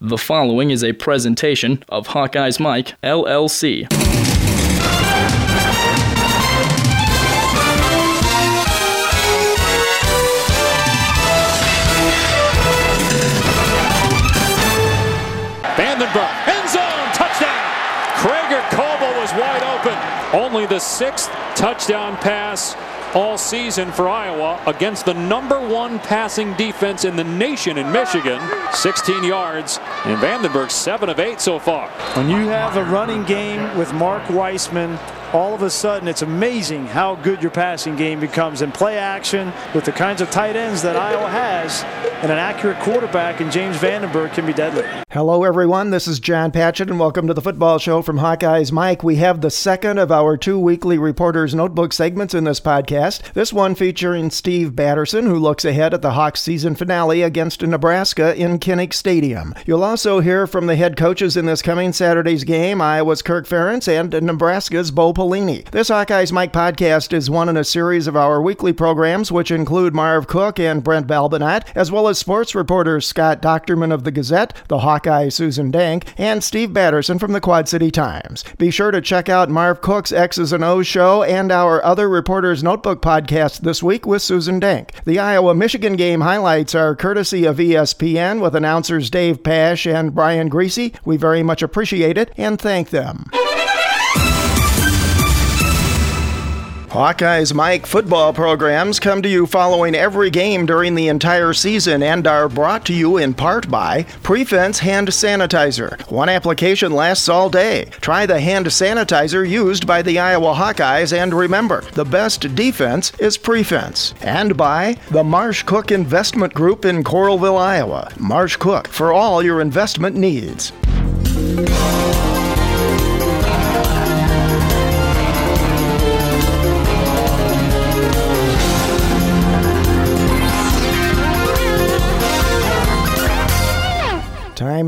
The following is a presentation of Hawkeyes Mike, LLC. Vandenberg, end zone, touchdown! Krieger Coble was wide open. Only the sixth touchdown pass all season for Iowa against the number one passing defense in the nation in Michigan. 16 yards, and Vandenberg 7 of 8 so far. When you have a running game with Mark Weisman, all of a sudden it's amazing how good your passing game becomes in play action with the kinds of tight ends that Iowa has and an accurate quarterback in James Vandenberg can be deadly. Hello everyone, this is John Patchett and welcome to the football show from Hawkeyes Mike. We have the second of our two weekly reporters notebook segments in this podcast. This one featuring Steve Batterson who looks ahead at the Hawks season finale against Nebraska in Kinnick Stadium. You'll also hear from the head coaches in this coming Saturday's game, Iowa's Kirk Ferentz and Nebraska's Bo This Hawkeyes Mike podcast is one in a series of our weekly programs, which include Marv Cook and Brent Balbinat, as well as sports reporters Scott Dochterman of the Gazette, the Hawkeye Susan Dank, and Steve Batterson from the Quad City Times. Be sure to check out Marv Cook's X's and O's show and our other Reporters Notebook podcast this week with Susan Dank. The Iowa Michigan game highlights are courtesy of ESPN with announcers Dave Pasch and Brian Griese. We very much appreciate it and thank them. Hawkeyes Mike football programs come to you following every game during the entire season and are brought to you in part by Prefense Hand Sanitizer. One application lasts all day. Try the hand sanitizer used by the Iowa Hawkeyes and remember, the best defense is Prefense. And by the Marsh Cook Investment Group in Coralville, Iowa. Marsh Cook for all your investment needs.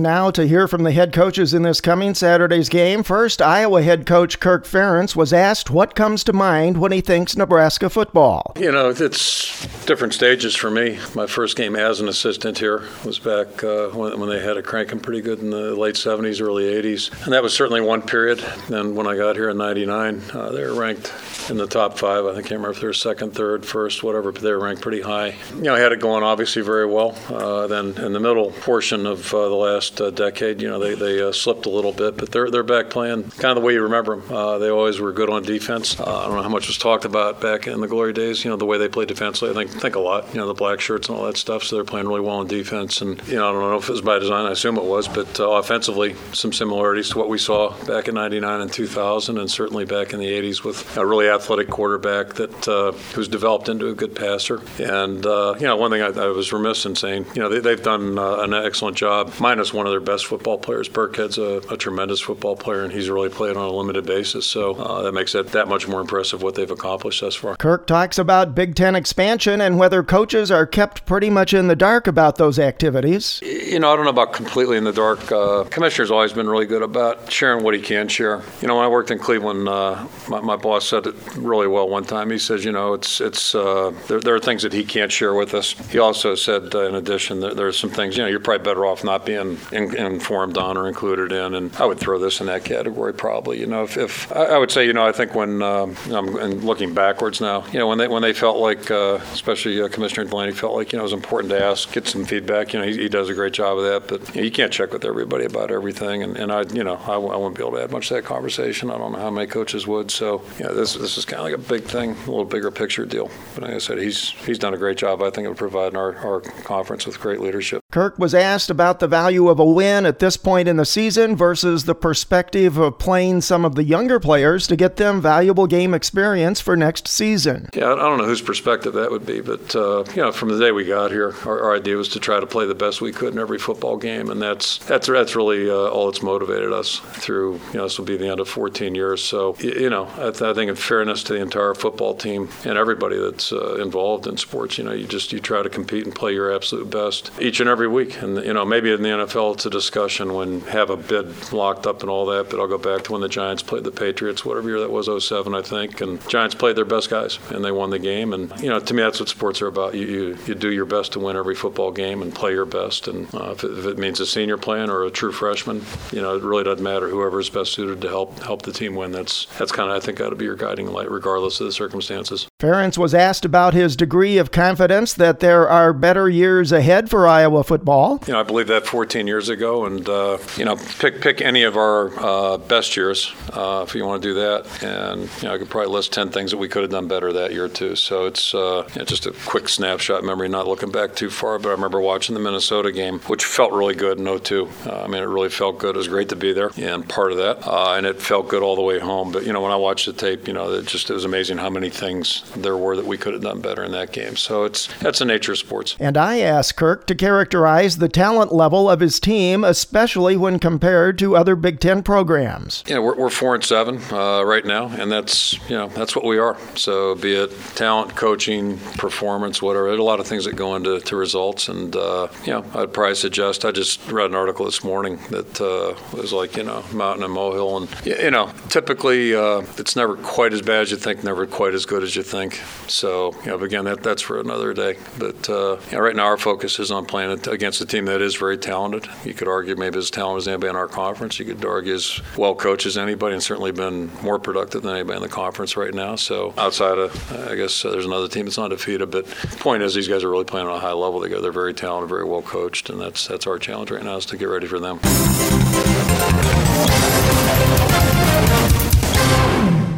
Time now to hear from the head coaches in this coming Saturday's game. First, Iowa head coach Kirk Ferentz was asked what comes to mind when he thinks Nebraska football. You know, it's different stages for me. My first game as an assistant here was back uh, when, when, they had it cranking pretty good in the late 70s, early 80s. And that was certainly one period. And when I got here in 99, uh, they were ranked in the top five. I think I can't remember if they were second, third, first, whatever, but they were ranked pretty high. You know, I had it going obviously very well. Uh, then in the middle portion of uh, the last uh, decade, you know, they, they uh, slipped a little bit, but they're, they're back playing kind of the way you remember them. Uh, they always were good on defense. Uh, I don't know how much was talked about back in the glory days, you know, the way they played defensively. I think, think a lot, you know, the black shirts and all that stuff. So they're playing really well on defense. And, you know, I don't know if it was by design, I assume it was, but offensively, some similarities to what we saw back in 99 and 2000, and certainly back in the 80s with a really athletic quarterback that uh, who's developed into a good passer. And uh, you know, one thing I, I, was remiss in saying, you know, they, have done uh, an excellent job. Minus one of their best football players, Burkhead's a, a tremendous football player, and he's really played on a limited basis. So uh, that makes it that much more impressive what they've accomplished thus far. Kirk talks about Big Ten expansion and whether coaches are kept pretty much in the dark about those activities. You know, I don't know about completely in the dark. Uh, commissioner's always been really good about sharing what he can share. You know, when I worked in Cleveland, uh, my, my boss said it really well one time. He says, you know, it's it's uh, there, there, are things that he can't share with us. He also said, uh, in addition, that there are some things, you know, you're probably better off not being in, informed on or included in. And I would throw this in that category probably. You know, if, if I, I would say, you know, I think when um, I'm looking backwards now, you know, when they when they felt like, uh, especially uh, Commissioner Delany felt like, you know, it was important to ask, get some feedback. You know, he, he does a great job of that, but you, know, you can't check with everybody about everything. And, and I, you know, I, I wouldn't be able to add much to that conversation. I don't know how many coaches would. So, you know, this this is kind of like a big thing, a little bigger picture deal. But like I said, he's he's done a great job. I think of providing our, our conference with great leadership. Kirk was asked about the value of a win at this point in the season versus the perspective of playing some of the younger players to get them valuable game experience for next season. Yeah, I don't know whose perspective that would be, but uh, you know, from the day we got here, our, our, idea was to try to play the best we could in every football game, and that's that's that's really uh, all that's motivated us through. You know, this will be the end of 14 years. So you know, I, th- I think in fairness fairness to the entire football team and everybody that's uh, involved in sports. You know, you just you try to compete and play your absolute best each and every week. And you know, maybe in the NFL it's a discussion when have a bid locked up and all that. But I'll go back to when the Giants played the Patriots, whatever year that was, 07, I think, and Giants played their best guys and they won the game. And you know, to me, that's what sports are about. You you, you do your best to win every football game and play your best. And uh, if, it, if it means a senior playing or a true freshman, you know, it really doesn't matter. Whoever is best suited to help help the team win. That's that's kind of I think got to be your guiding light, regardless of the circumstances. Ferentz was asked about his degree of confidence that there are better years ahead for Iowa football. You know, I believe that 14 years ago, and uh, you know, pick pick any of our uh, best years uh, if you want to do that, and you know, I could probably list 10 things that we could have done better that year too. So it's uh, you know, just a quick snapshot memory, not looking back too far, but I remember watching the Minnesota game, which felt really good in 02. Uh, I mean, it really felt good. It was great to be there and part of that, uh, and it felt good all the way home. But you know, when I watched the tape, you know, it just it was amazing how many things there were that we could have done better in that game. So it's that's the nature of sports. And I asked Kirk to characterize the talent level of his team, especially when compared to other Big Ten programs. Yeah, we're, we're four and seven uh, right now, and that's you know that's what we are. So be it talent, coaching, performance, whatever. A lot of things that go into to results, and uh, you know I'd probably suggest. I just read an article this morning that uh, was like you know mountain and molehill, and you know typically uh, it's never quite as bad as you think, never quite as good as you think. So, you know, again, that, that's for another day. But uh, right now, our focus is on playing against a team that is very talented. You could argue maybe as talented as anybody in our conference. You could argue as well coached as anybody, and certainly been more productive than anybody in the conference right now. So, outside of, I guess uh, there's another team that's undefeated. But the point is, these guys are really playing on a high level together. They're very talented, very well coached, and that's that's our challenge right now is to get ready for them.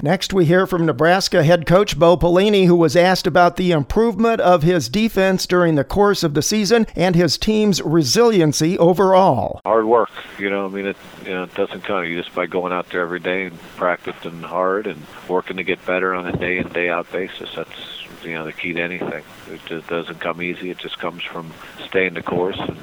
Next, we hear from Nebraska head coach Bo Pelini, who was asked about the improvement of his defense during the course of the season and his team's resiliency overall. Hard work, you know. I mean, it you know it doesn't come you just by going out there every day and practicing hard and working to get better on a day in day out basis. That's you know the key to anything. It just doesn't come easy. It just comes from staying the course and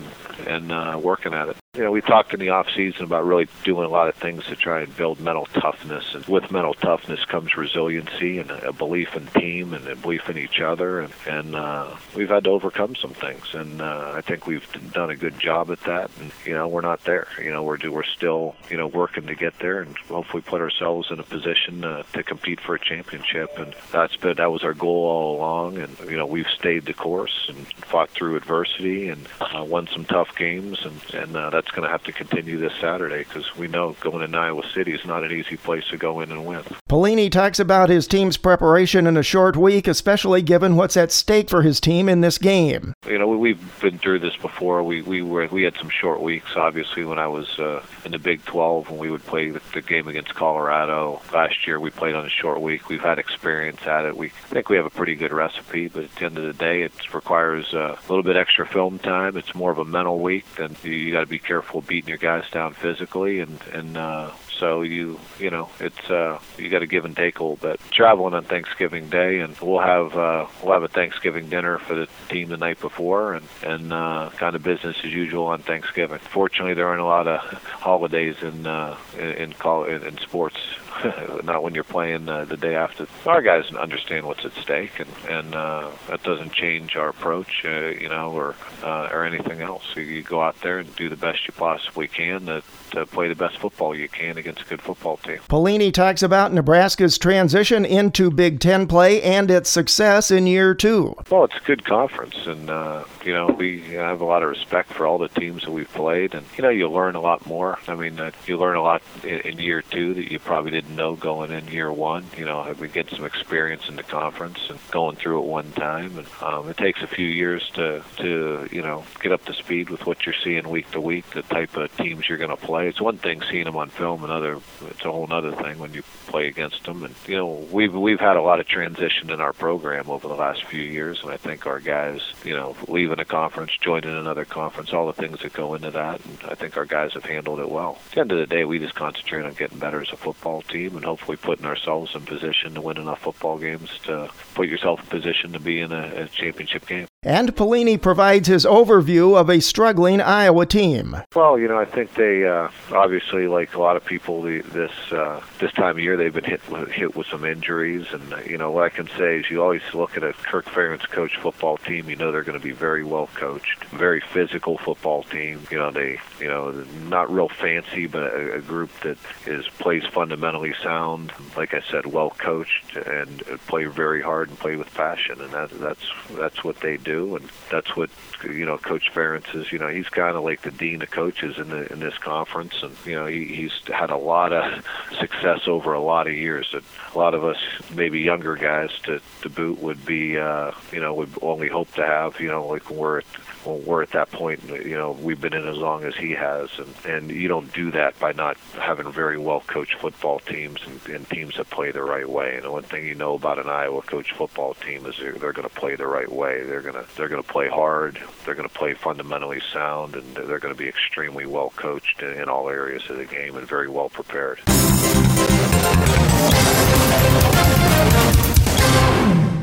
and uh, working at it. You know, we talked in the off season about really doing a lot of things to try and build mental toughness, and with mental toughness comes resiliency and a belief in team and a belief in each other, and, and uh, we've had to overcome some things, and uh, I think we've done a good job at that. And you know, we're not there. You know, we're we're still you know working to get there, and hopefully put ourselves in a position uh, to compete for a championship. And that's been that was our goal all along, and you know, we've stayed the course and fought through adversity and uh, won some tough games, and and uh, that's going to have to continue this Saturday because we know going to Iowa City is not an easy place to go in and win. Pelini talks about his team's preparation in a short week, especially given what's at stake for his team in this game. You know, we've been through this before. We we were we had some short weeks. Obviously, when I was uh, in the Big 12, when we would play the, the game against Colorado last year, we played on a short week. We've had experience at it. We think we have a pretty good recipe, but at the end of the day, it requires uh, a little bit extra film time. It's more of a mental week, then you, you got to be careful beating your guys down physically, and and uh, so you you know it's uh, you got to give and take a little bit. Traveling on Thanksgiving Day, and we'll have uh, we'll have a Thanksgiving dinner for the team the night before, and and uh, kind of business as usual on Thanksgiving. Fortunately, there aren't a lot of holidays in uh, in in, call, in, in sports not when you're playing uh, the day after. Our guys understand what's at stake, and and uh, that doesn't change our approach, uh, you know, or uh, or anything else. You, you go out there and do the best you possibly can to, to play the best football you can against a good football team. Pelini talks about Nebraska's transition into Big Ten play and its success in year two. Well, it's a good conference, and uh, you know we have a lot of respect for all the teams that we've played, and you know you learn a lot more. I mean, uh, you learn a lot in, in year two that you probably didn't know going in year one. You know, we get some experience in the conference and going through it one time, and um, it takes a few years to to you know get up to speed with what you're seeing week to week, the type of teams you're going to play. It's one thing seeing them on film, another it's a whole other thing when you play against them. And you know, we've we've had a lot of transition in our program over the last few years, and I think our guys, you know, leaving a conference, joining another conference, all the things that go into that, and I think our guys have handled it well. At the end of the day, we just concentrate on getting better as a football team and hopefully putting ourselves in position to win enough football games to put yourself in position to be in a, a championship game. And Pelini provides his overview of a struggling Iowa team. Well, you know, I think they uh, obviously, like a lot of people, the, this uh, this time of year they've been hit hit with some injuries, and uh, you know what I can say is you always look at a Kirk Ferentz coach football team, you know they're going to be very well coached, very physical football team. You know they, you know, not real fancy, but a, a group that is plays fundamentally sound. Like I said, well coached and play very hard and play with passion, and that that's that's what they do do, and that's what you know. Coach Ferentz is. You know, he's kind of like the dean of coaches in the in this conference, and you know, he, he's had a lot of success over a lot of years. That a lot of us, maybe younger guys, to to boot, would be uh, you know would only hope to have. You know, like we're at, when we're at that point. You know, we've been in as long as he has, and and you don't do that by not having very well coached football teams and, and teams that play the right way. And the one thing you know about an Iowa coach football team is they're, they're going to play the right way. They're going to they're going to play hard. They're going to play fundamentally sound, and they're going to be extremely well coached in, all areas of the game and very well prepared.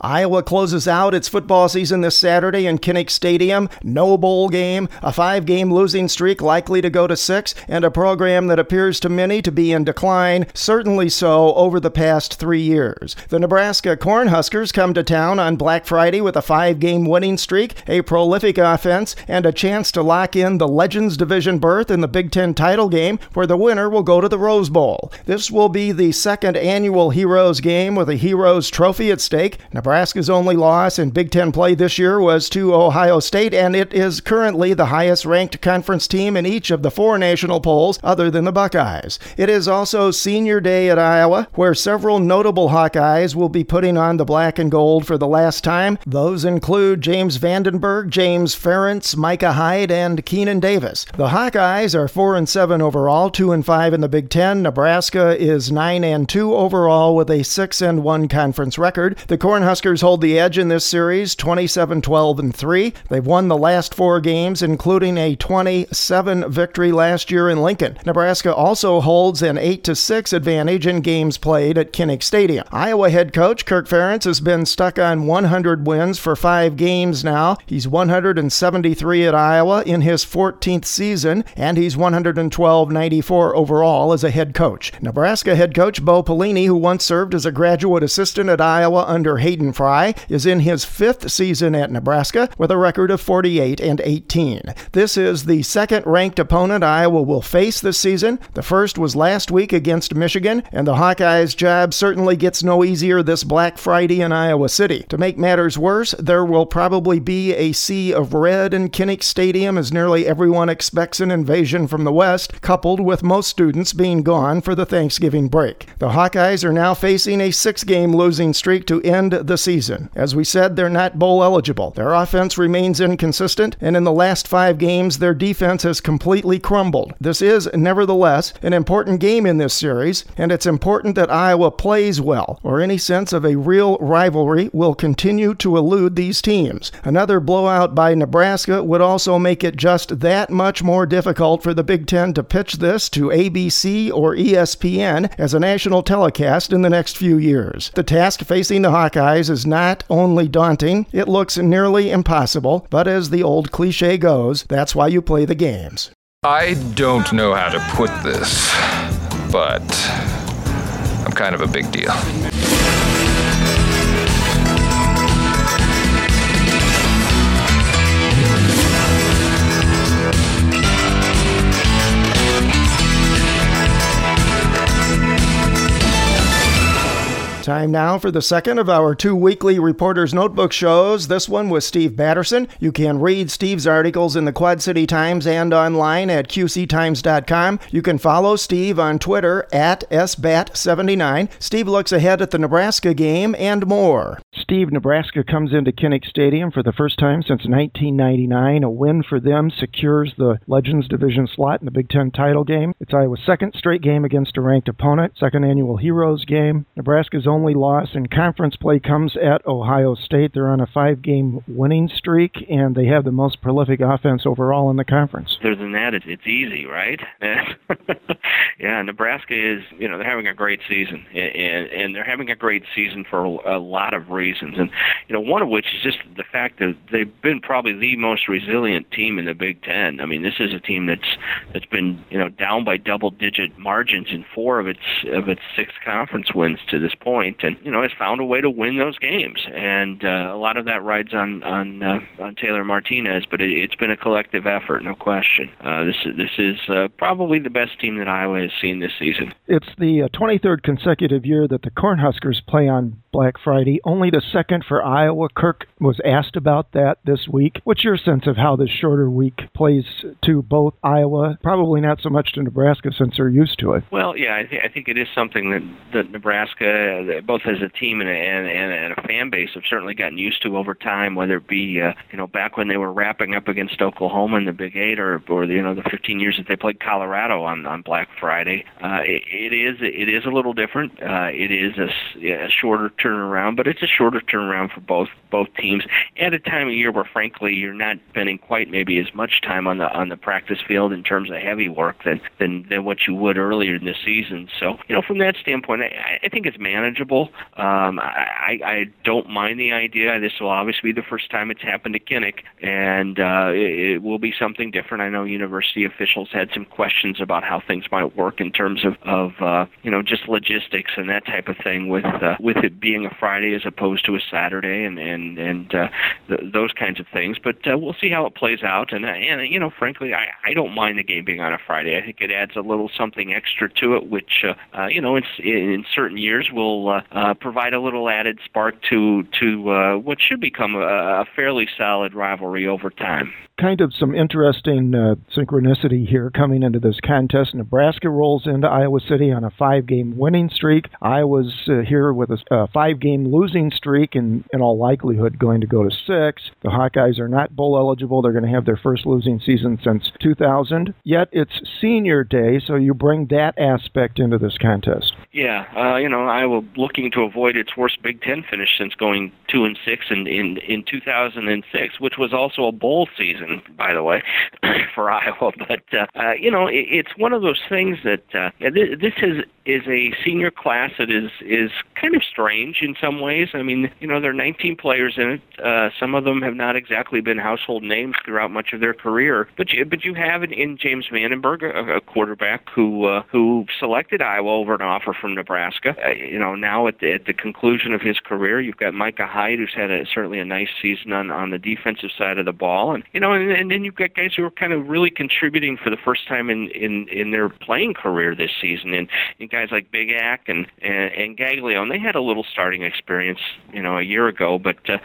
Iowa closes out its football season this Saturday in Kinnick Stadium. No bowl game, a five game losing streak likely to go to six, and a program that appears to many to be in decline, certainly so over the past three years. The Nebraska Cornhuskers come to town on Black Friday with a five game winning streak, a prolific offense, and a chance to lock in the Legends Division berth in the Big Ten title game, where the winner will go to the Rose Bowl. This will be the second annual Heroes game with a Heroes Trophy at stake. Nebraska's only loss in Big Ten play this year was to Ohio State, and it is currently the highest ranked conference team in each of the four national polls other than the Buckeyes. It is also senior day at Iowa, where several notable Hawkeyes will be putting on the black and gold for the last time. Those include James Vandenberg, James Ferentz, Micah Hyde, and Keenan Davis. The Hawkeyes are 4 and 7 overall, 2 and 5 in the Big Ten. Nebraska is 9 and 2 overall with a 6 and 1 conference record. The Cornhuskers Huskers hold the edge in this series 27 12 and 3. They've won the last four games, including a 27 victory last year in Lincoln. Nebraska also holds an 8 6 advantage in games played at Kinnick Stadium. Iowa head coach Kirk Ferentz has been stuck on 100 wins for five games now. He's 173 at Iowa in his 14th season, and he's 112 94 overall as a head coach. Nebraska head coach Bo Pelini, who once served as a graduate assistant at Iowa under Hayden Fry is in his fifth season at Nebraska with a record of 48 and 18. This is the second ranked opponent Iowa will face this season. The first was last week against Michigan, and the Hawkeyes' job certainly gets no easier this Black Friday in Iowa City. To make matters worse, there will probably be a sea of red in Kinnick Stadium as nearly everyone expects an invasion from the West, coupled with most students being gone for the Thanksgiving break. The Hawkeyes are now facing a six game losing streak to end the season. As we said, they're not bowl eligible. Their offense remains inconsistent, and in the last five games, their defense has completely crumbled. This is, nevertheless, an important game in this series, and it's important that Iowa plays well, or any sense of a real rivalry will continue to elude these teams. Another blowout by Nebraska would also make it just that much more difficult for the Big Ten to pitch this to ABC or ESPN as a national telecast in the next few years. The task facing the Hawkeyes is not only daunting, it looks nearly impossible, but as the old cliche goes, that's why you play the games. I don't know how to put this, but I'm kind of a big deal. Time now for the second of our two weekly Reporter's Notebook shows. This one with Steve Batterson. You can read Steve's articles in the Quad City Times and online at qctimes.com. You can follow Steve on Twitter at sbat79. Steve looks ahead at the Nebraska game and more. Steve, Nebraska comes into Kinnick Stadium for the first time since 1999. A win for them secures the Legends Division slot in the Big Ten title game. It's Iowa's second straight game against a ranked opponent, second annual Heroes game. Nebraska's only loss in conference play comes at Ohio State. They're on a five game winning streak, and they have the most prolific offense overall in the conference. Other than that, it's, easy, right? yeah, Nebraska is, you know, they're having a great season, and, and they're having a great season for a lot of reasons reasons, and you know one of which is just the fact that they've been probably the most resilient team in the Big Ten. I mean, this is a team that's that's been you know down by double-digit margins in four of its of its six conference wins to this point, and you know has found a way to win those games. And uh, a lot of that rides on on uh, on Taylor Martinez, but it, it's been a collective effort, no question. Uh, this is this is uh, probably the best team that Iowa has seen this season. It's the uh, 23rd consecutive year that the Cornhuskers play on Black Friday, only the second for Iowa. Kirk was asked about that this week. What's your sense of how this shorter week plays to both Iowa, probably not so much to Nebraska since they're used to it? Well, yeah, I, th- I think it is something that, that Nebraska, both as a team and a, and, and a fan base, have certainly gotten used to over time. Whether it be uh, you know back when they were wrapping up against Oklahoma in the Big Eight, or or you know the 15 years that they played Colorado on on Black Friday, uh, it, it is it is a little different. Uh, it is a, a shorter turnaround, but it's a shorter turnaround for both both teams at a time of year where, frankly, you're not spending quite maybe as much time on the on the practice field in terms of heavy work than than, than what you would earlier in the season. So you know from that standpoint, I, I think it's manageable. Um, I, I don't mind the idea. This will obviously be the first time it's happened to Kinnick, and uh, it, it will be something different. I know university officials had some questions about how things might work in terms of of uh, you know just logistics and that type of thing with uh, with it being a Friday as opposed to a Saturday and and and uh, th- those kinds of things. But uh, we'll see how it plays out. And uh, and you know, frankly, I I don't mind the game being on a Friday. I think it adds a little something extra to it, which uh, uh, you know, in, in certain years will uh, uh, provide a little added spark to to uh, what should become a, a fairly solid rivalry over time kind of some interesting uh, synchronicity here coming into this contest. Nebraska rolls into Iowa City on a five game winning streak. Iowa's uh, here with a, five game losing streak and, in all likelihood, going to go to six. The Hawkeyes are not bowl eligible. They're going to have their first losing season since 2000. Yet it's senior day, so you bring that aspect into this contest. Yeah, uh, you know, Iowa looking to avoid its worst Big Ten finish since going two and six in, in, in 2006, which was also a bowl season season, by the way, for Iowa. But uh, uh, you know, it, it's one of those things that uh, this, this is is a senior class that is is kind of strange in some ways. I mean, you know, there are 19 players in it. Uh, some of them have not exactly been household names throughout much of their career, but you, but you have in, in James Vandenberg, a, a quarterback who uh, who selected Iowa over an offer from Nebraska. Uh, you know, now at the, at the conclusion of his career, you've got Micah Hyde, who's had a, certainly a nice season on on the defensive side of the ball, and you know, and, and then you've got guys who are kind of really contributing for the first time in in in their playing career this season, and, and guys like Bigach and, and and Gaglione, and they had a little starting experience, you know, a year ago. But uh,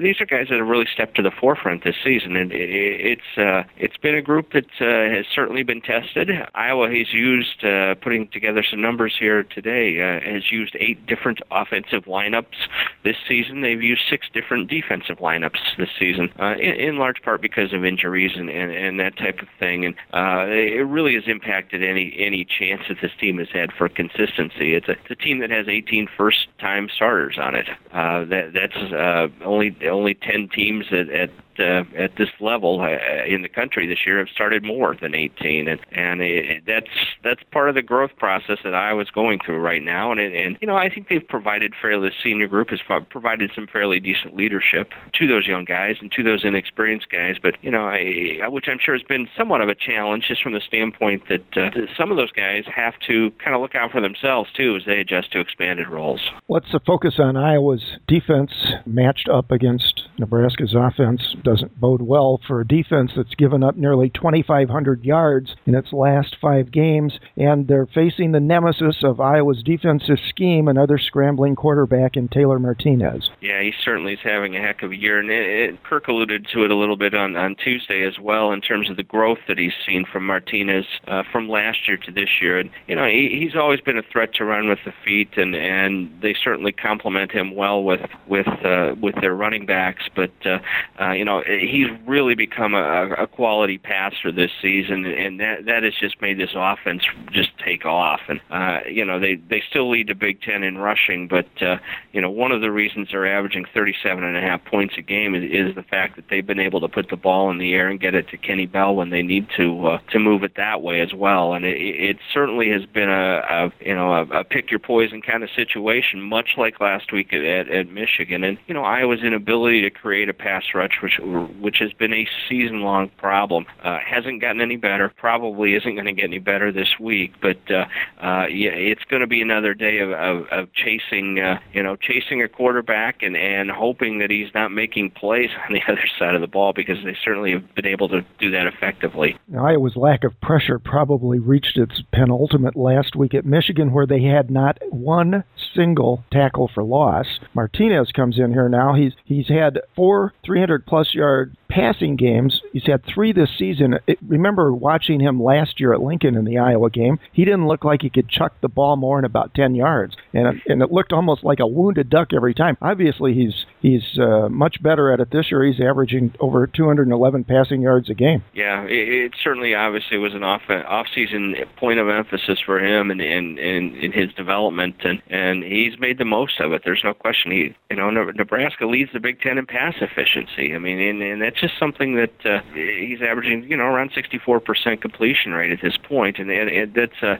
these are guys that have really stepped to the forefront this season, and it, it's uh, it's been a group that uh, has certainly been tested. Iowa has used uh, putting together some numbers here today uh, has used eight different offensive lineups this season. They've used six different defensive lineups this season, uh, in, in large part because of injuries and, and, and that type of thing. And uh, it really has impacted any any chance that this team has had for consistency. It's a, it's a team that has 18 first-time starters on it. Uh, that that's uh, only only 10 teams at, at uh, at this level uh, in the country this year have started more than 18, and and it, that's that's part of the growth process that I was going through right now. And and you know I think they've provided fairly the senior group has provided some fairly decent leadership to those young guys and to those inexperienced guys. But you know I which I'm sure has been somewhat of a challenge just from the standpoint that uh, some of those guys have to kind of look out for themselves too as they adjust to expanded roles. What's the focus on Iowa's defense matched up against Nebraska's offense doesn't bode well for a defense that's given up nearly 2,500 yards in its last five games, and they're facing the nemesis of Iowa's defensive scheme, another scrambling quarterback in Taylor Martinez. Yeah, he certainly is having a heck of a year, and it, it, Kirk alluded to it a little bit on, on Tuesday as well in terms of the growth that he's seen from Martinez uh, from last year to this year. And you know, he, he's always been a threat to run with the feet, and and they certainly complement him well with with uh, with their running backs. But uh, uh, you know, know, he's really become a, a quality passer this season, and that that has just made this offense just take off. And uh, you know, they they still lead the Big Ten in rushing, but uh, you know, one of the reasons they're averaging 37 and a half points a game is, is the fact that they've been able to put the ball in the air and get it to Kenny Bell when they need to uh, to move it that way as well. And it, it certainly has been a, a you know a, a pick your poison kind of situation, much like last week at, at, Michigan. And you know, Iowa's inability to create a pass rush, which which has been a season long problem, uh, hasn't gotten any better. Probably isn't going to get any better this week. But uh, uh, yeah, it's going to be another day of, of, of chasing uh, you know chasing a quarterback and and hoping that he's not making plays on the other side of the ball because they certainly have been able to do that effectively. Now, Iowa's lack of pressure probably reached its penultimate last week at Michigan, where they had not one single tackle for loss. Martinez comes in here now. He's he's had four 300 plus yard passing games. He's had three this season. It, remember watching him last year at Lincoln in the Iowa game. He didn't look like he could chuck the ball more than about 10 yards, and and it looked almost like a wounded duck every time. Obviously, he's he's uh, much better at it this year. He's averaging over 211 passing yards a game. Yeah, it, it certainly obviously was an off off season point of emphasis for him and in in, in his development, and and he's made the most of it. There's no question. He you know Nebraska leads the Big Ten in pass efficiency. I mean, and, and that's just something that uh, he's averaging, you know, around 64% completion rate at this point, and, and, and that's a,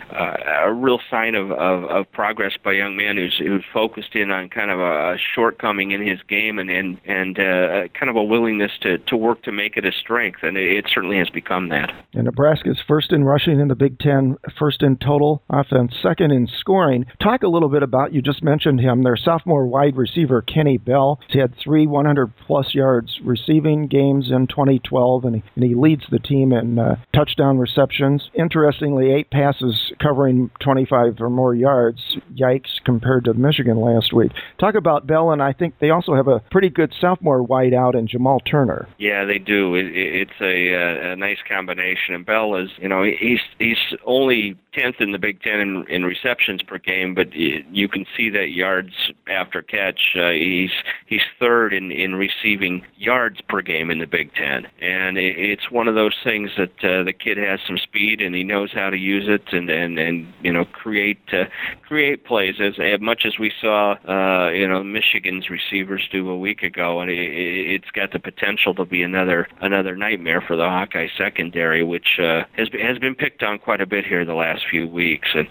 a real sign of, of, of progress by a young man who's who's focused in on kind of a shortcoming in his game and and and uh, kind of a willingness to to work to make it a strength, and it, it certainly has become that. And Nebraska's first in rushing in the Big Ten, first in total offense, second in scoring. Talk a little bit about you just mentioned him. Their sophomore wide receiver Kenny Bell. He had three 100 plus yards receiving games games in 2012, and he, and he leads the team in uh, touchdown receptions. Interestingly, eight passes covering 25 or more yards. Yikes, compared to Michigan last week. Talk about Bell, and I think they also have a pretty good sophomore wideout in Jamal Turner. Yeah, they do. It, it's a, uh, a nice combination. And Bell is, you know, he's he's only 10th in the Big Ten in, in receptions per game, but you can see that yards after catch. Uh, he's he's third in in receiving yards per game in the Big Ten, and it, it's one of those things that uh, the kid has some speed and he knows how to use it and and and you know create uh, create plays as, as much as we saw uh, you know Michigan's receivers do a week ago, and it, it's got the potential to be another another nightmare for the Hawkeye secondary, which uh, has has been picked on quite a bit here the last few weeks. And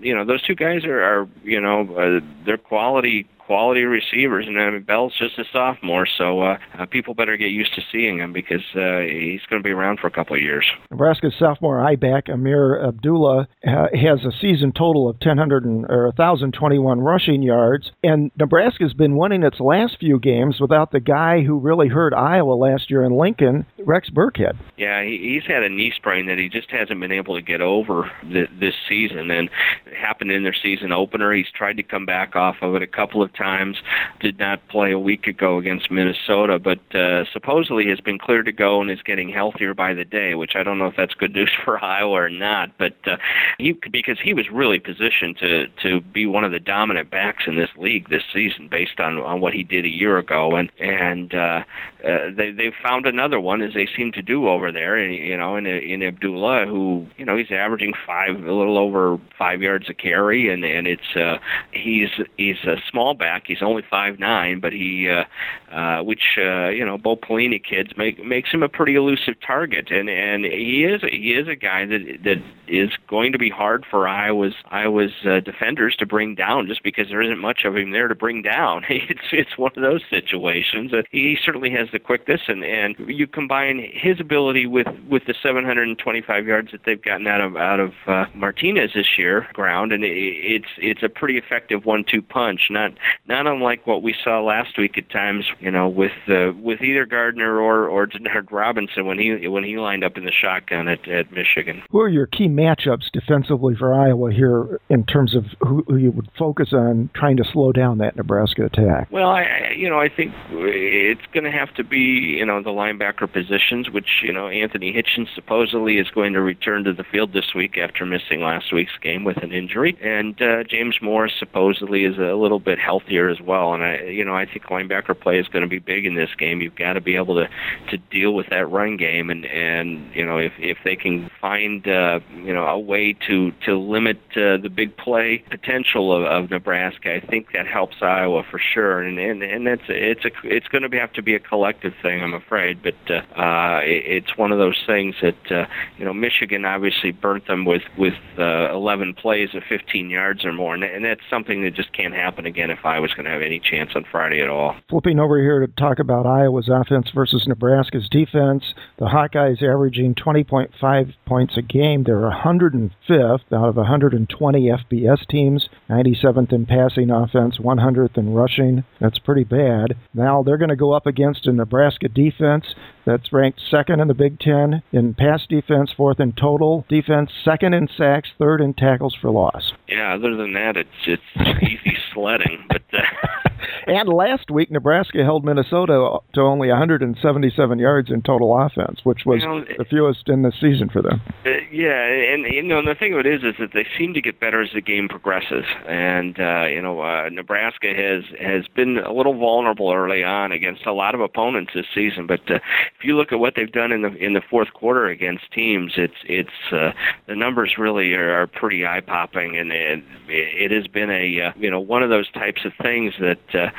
you know, those two guys are, are you know, uh, they're quality quality receivers, and I mean, Bell's just a sophomore, so uh, uh, people better get used to seeing him because uh, he's going to be around for a couple of years. Nebraska's sophomore I-back Ameer Abdullah uh, has a season total of 1,000 or 1,021 rushing yards, and Nebraska's been winning its last few games without the guy who really hurt Iowa last year in Lincoln, Rex Burkhead. Yeah, he, he's had a knee sprain that he just hasn't been able to get over th- this season, and it happened in their season opener. He's tried to come back off of it a couple of times. Did not play a week ago against Minnesota, but uh, supposedly has been cleared to go and is getting healthier by the day, which I don't know if that's good news for Iowa or not. But uh, he because he was really positioned to to be one of the dominant backs in this league this season based on on what he did a year ago, and and uh, uh, they they found another one as they seem to do over there, and you know in in Abdullah who you know he's averaging five a little over five yards a carry, and and it's uh, he's he's a small back. He's only five nine, but he, uh, uh, which uh, you know, Bo Pelini kids make makes him a pretty elusive target, and and he is he is a guy that that is going to be hard for Iowa's Iowa's uh, defenders to bring down, just because there isn't much of him there to bring down. It's it's one of those situations. Uh, he certainly has the quickness, and and you combine his ability with with the 725 yards that they've gotten out of out of uh, Martinez this year, ground, and it, it's it's a pretty effective one-two punch. Not not unlike what we saw last week at times, you know, with uh, with either Gardner or or Denard Robinson when he when he lined up in the shotgun at, at Michigan. Who are your key matchups defensively for Iowa here in terms of who, who you would focus on trying to slow down that Nebraska attack? Well, I you know I think it's going to have to be you know the linebacker positions, which you know Anthony Hitchens supposedly is going to return to the field this week after missing last week's game with an injury, and uh, James Morris supposedly is a little bit healthy healthier as well. And I, you know, I think linebacker play is going to be big in this game. You've got to be able to to deal with that run game, and and you know, if if they can find uh, you know a way to to limit uh, the big play potential of, of Nebraska, I think that helps Iowa for sure. And and and that's it's a it's going to have to be a collective thing, I'm afraid. But uh, uh, it's one of those things that uh, you know Michigan obviously burnt them with with uh, 11 plays of 15 yards or more, and, and that's something that just can't happen again if I was going to have any chance on Friday at all. Flipping over here to talk about Iowa's offense versus Nebraska's defense, the Hawkeyes averaging 20.5 points a game. They're 105th out of 120 FBS teams, 97th in passing offense, 100th in rushing. That's pretty bad. Now they're going to go up against a Nebraska defense that's ranked second in the Big Ten in pass defense, fourth in total defense, second in sacks, third in tackles for loss. Yeah, other than that, it's it's easy sledding. But uh, and last week, Nebraska held Minnesota to only 177 yards in total offense, which was you know, the fewest in the season for them. Uh, yeah, and you know, the thing of it is, is that they seem to get better as the game progresses. And uh, you know, uh, Nebraska has has been a little vulnerable early on against a lot of opponents this season. But uh, if you look at what they've done in the in the fourth quarter against teams, it's it's uh, the numbers really are, are pretty eye popping, and it, it has been a uh, you know one of those types of things that. Uh,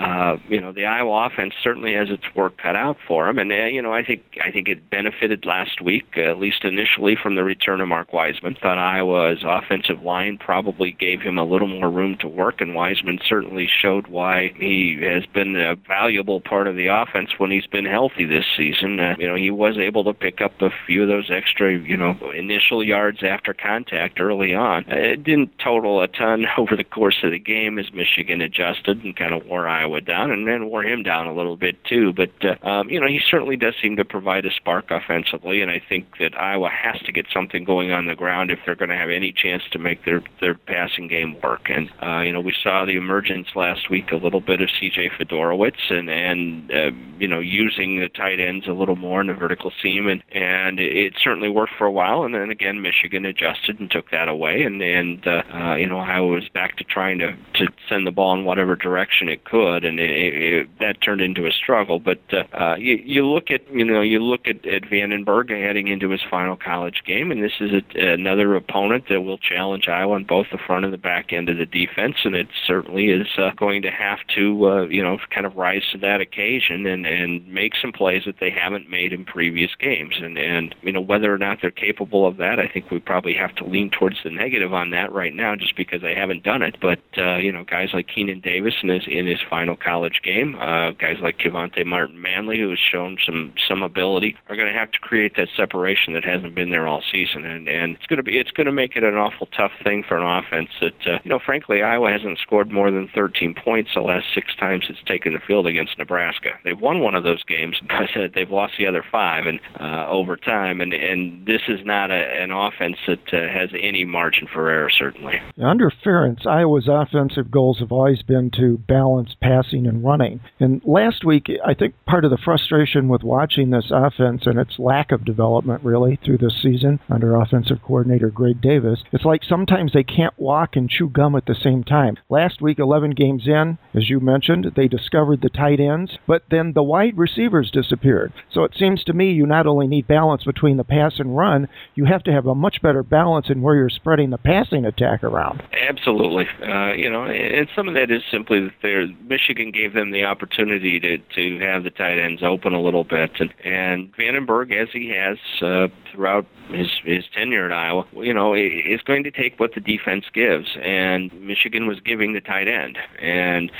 uh, you know, the Iowa offense certainly has its work cut out for them, and uh, you know, I think I think it benefited last week, uh, at least initially, from the return of Mark Weisman. Thought Iowa's offensive line probably gave him a little more room to work, and Weisman certainly showed why he has been a valuable part of the offense when he's been healthy this season. Uh, you know, he was able to pick up a few of those extra, you know, initial yards after contact early on. It didn't total a ton over the course of the game as Michigan adjusted and kind of wore Iowa down, and then wore him down a little bit too. But uh, um, you know, he certainly does seem to provide a spark offensively, and I think that Iowa has to get something going on the ground if they're going to have any chance to make their their passing game work. And uh, you know, we saw the emergence last week a little bit of C.J. Fiedorowicz, and and uh, you know, using the tight ends a little more in the vertical seam, and and it certainly worked for a while. And then again, Michigan adjusted and took that away, and and uh, uh, you know, Iowa was back to trying to to send the ball in whatever direction it could, and it, it, that turned into a struggle. But uh, uh, you, you look at you know you look at, at Vandenberg heading into his final college game, and this is a, another opponent that will challenge Iowa on both the front and the back end of the defense, and it certainly is uh, going to have to uh, you know kind of rise to that occasion and and make some plays that they haven't made in previous games, and and you know whether or not they're capable of that, I think we probably have to lean towards the negative on that right now, just because they haven't done it. But uh, you know guys like Keenan Davis in his in his final college game. Uh, guys like Kevonte Martin Manley, who has shown some some ability, are going to have to create that separation that hasn't been there all season, and and it's going to be it's going to make it an awful tough thing for an offense that uh, you know frankly Iowa hasn't scored more than 13 points the last six times it's taken the field against Nebraska. They've won one of those games, but they've lost the other five and uh, overtime, and and this is not a, an offense that uh, has any margin for error certainly. Under Ferentz, Iowa's offensive goals have always been to balance passing and running. And last week, I think part of the frustration with watching this offense and its lack of development really through this season under offensive coordinator Greg Davis, it's like sometimes they can't walk and chew gum at the same time. Last week, 11 games in, as you mentioned, they discovered the tight ends, but then the wide receivers disappeared. So it seems to me you not only need balance between the pass and run, you have to have a much better balance in where you're spreading the passing attack around. Absolutely. Uh, you know, and some of that is simply that Michigan gave them the opportunity to to have the tight ends open a little bit, and and Vandenberg, as he has uh, throughout his his tenure at Iowa, you know, is going to take what the defense gives, and Michigan was giving the tight end, and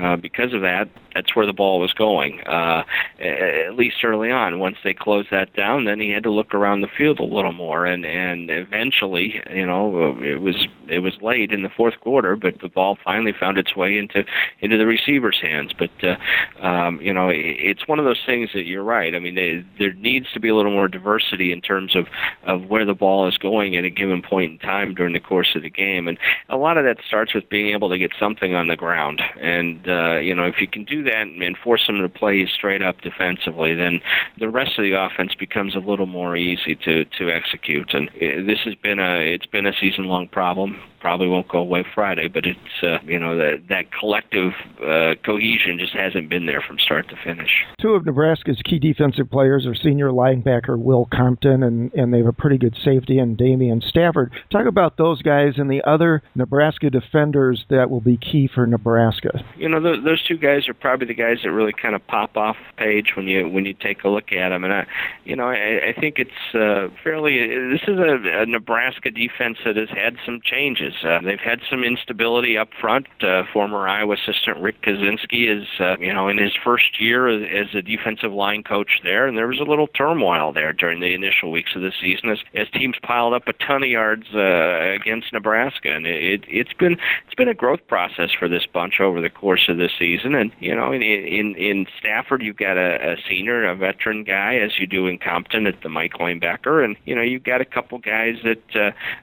uh, because of that, that's where the ball was going. Uh, at least early on, once they closed that down, then he had to look around the field a little more, and and eventually, you know, it was it was late in the fourth quarter, but the ball finally found its way into into the receiver's hands. But uh, um, you know, it's one of those things that you're right. I mean, they, there needs to be a little more diversity in terms of of where the ball is going at a given point in time during the course of the game, and a lot of that starts with being able to get something on the ground. And uh, you know, if you can do that and force them to play straight up defensively, then the rest of the offense becomes a little more easy to to execute. And uh, this has been a it's been a season long problem probably won't go away Friday, but it's uh, you know that that collective uh, cohesion just hasn't been there from start to finish. Two of Nebraska's key defensive players are senior linebacker Will Compton, and and they have a pretty good safety in Daimion Stafford. Talk about those guys and the other Nebraska defenders that will be key for Nebraska. You know, th- those two guys are probably the guys that really kind of pop off the page when you when you take a look at them, and I, you know, I, I think it's uh, fairly. This is a, a Nebraska defense that has had some changes. Uh, they've had some instability up front. Uh, former Iowa assistant Rick Kaczenski is, uh, you know, in his first year as, a defensive line coach there, and there was a little turmoil there during the initial weeks of the season as, as teams piled up a ton of yards uh, against Nebraska, and it, it's been it's been a growth process for this bunch over the course of this season. And you know, in in, in Stafford, you've got a, a senior, a veteran guy, as you do in Compton at the Mike linebacker, and you know, you've got a couple guys that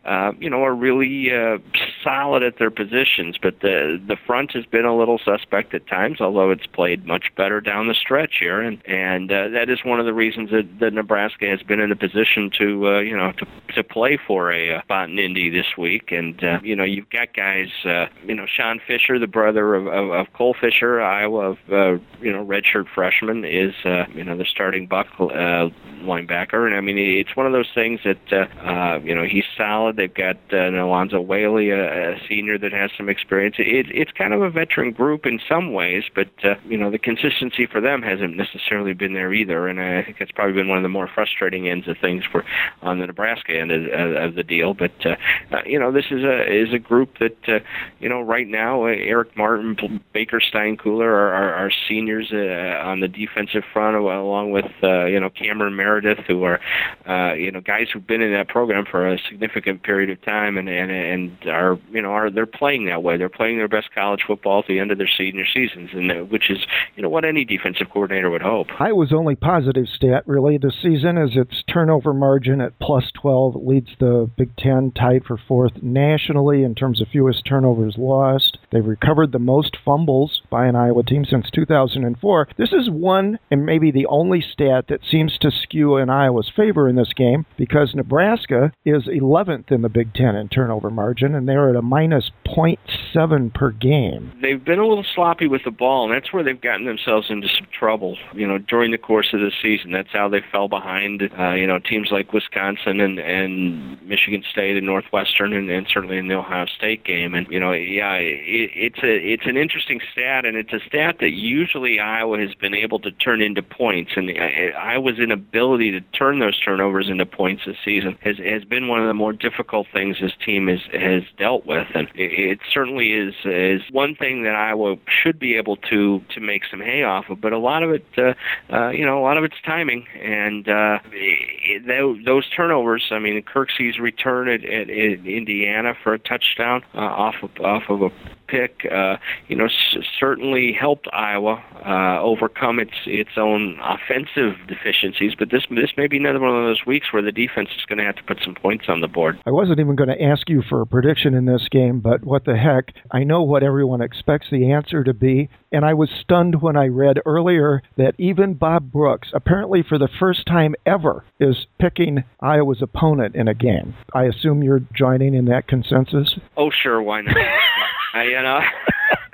uh, uh, you know are really uh, solid at their positions, but the the front has been a little suspect at times, although it's played much better down the stretch here, and and uh, that is one of the reasons that, that Nebraska has been in a position to uh, you know to to play for a uh, spot in Indy this week, and uh, you know you've got guys, uh, you know Sean Fisher, the brother of of, of Cole Fisher, Iowa, of, uh, you know redshirt freshman, is uh, you know the starting buck uh, linebacker, and I mean it's one of those things that uh, uh, you know he's solid. They've got uh, Alonzo Whaley, a, a senior that has some experience. It, it's kind of a veteran group in some ways, but uh, you know the consistency for them hasn't necessarily been there either, and I think that's probably been one of the more frustrating ends of things for on the Nebraska end of, of the deal. But uh, uh, you know this is a is a group that uh, you know right now uh, Eric Martin, Baker Steinkuhler are, are, are seniors uh, on the defensive front, along with uh, you know Cameron Meredith, who are uh, you know guys who've been in that program for a significant period of time, and and and are you know are they're playing that way. They're playing their best college football at the end of their senior seasons, and uh, which is you know what any defensive coordinator would hope. Iowa's only positive stat really this season is its turnover margin at plus 12 leads the Big Ten, tied for fourth nationally in terms of fewest turnovers lost. They've recovered the most fumbles by an Iowa team since 2004. This is one and maybe the only stat that seems to skew in Iowa's favor in this game because Nebraska is 11th in the Big Ten in turnover margin, and they're at a minus 0.7 per game. They've been a little sloppy with the ball, and that's where they've gotten themselves into some trouble. You know, during the course of the season, that's how they fell behind. Uh, you know, teams like Wisconsin and and Michigan State and Northwestern, and, and certainly in the Ohio State game. And you know, yeah, it, it's a it's an interesting stat, and it's a stat that usually Iowa has been able to turn into points, and uh, Iowa's inability to turn those turnovers into points this season has has been one of the more difficult things this team has has dealt with, and it, it certainly is is one thing that Iowa should be able to to make some hay off of. But a lot of it, uh, uh, you know, a lot of it's timing, and uh, it, those turnovers. I mean, Kirksey's return at, at, at Indiana for a touchdown uh, off of, off of a pick, uh, you know, s- certainly helped Iowa uh, overcome its its own offensive deficiencies. But this this may be another one of those weeks where the defense is going to have to put some points on the board. I wasn't even going to ask you for a prediction in this game, but what the heck? I know what everyone expects the answer to be, and I was stunned when I read earlier that even Bob Brooks, apparently for the first time ever, is picking Iowa's opponent in a game. I assume you're joining in that consensus. Oh, sure, why not? I, you know.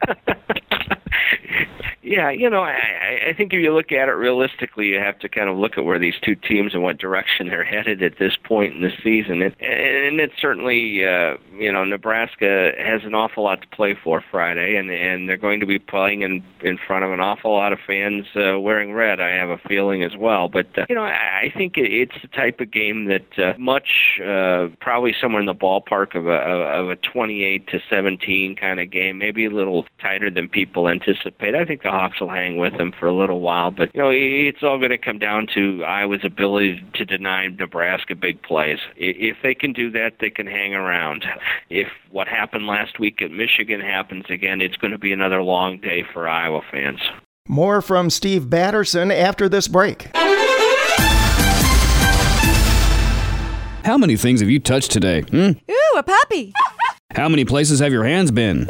yeah, you know, I, I think if you look at it realistically, you have to kind of look at where these two teams and what direction they're headed at this point in the season. And, and it's certainly, uh, you know, Nebraska has an awful lot to play for Friday, and and they're going to be playing in in front of an awful lot of fans uh, wearing red. I have a feeling as well. But uh, you know, I, I think it's the type of game that uh, much uh, probably somewhere in the ballpark of a of a 28 to 17 kind of game, maybe a little tighter than people anticipate. I think the Hawks will hang with them for a little while, but you know, it's all going to come down to Iowa's ability to deny Nebraska big plays. If they can do that, they can hang around. If what happened last week at Michigan happens again, it's going to be another long day for Iowa fans. More from Steve Batterson after this break. How many things have you touched today? Hmm? Ooh, a puppy. How many places have your hands been?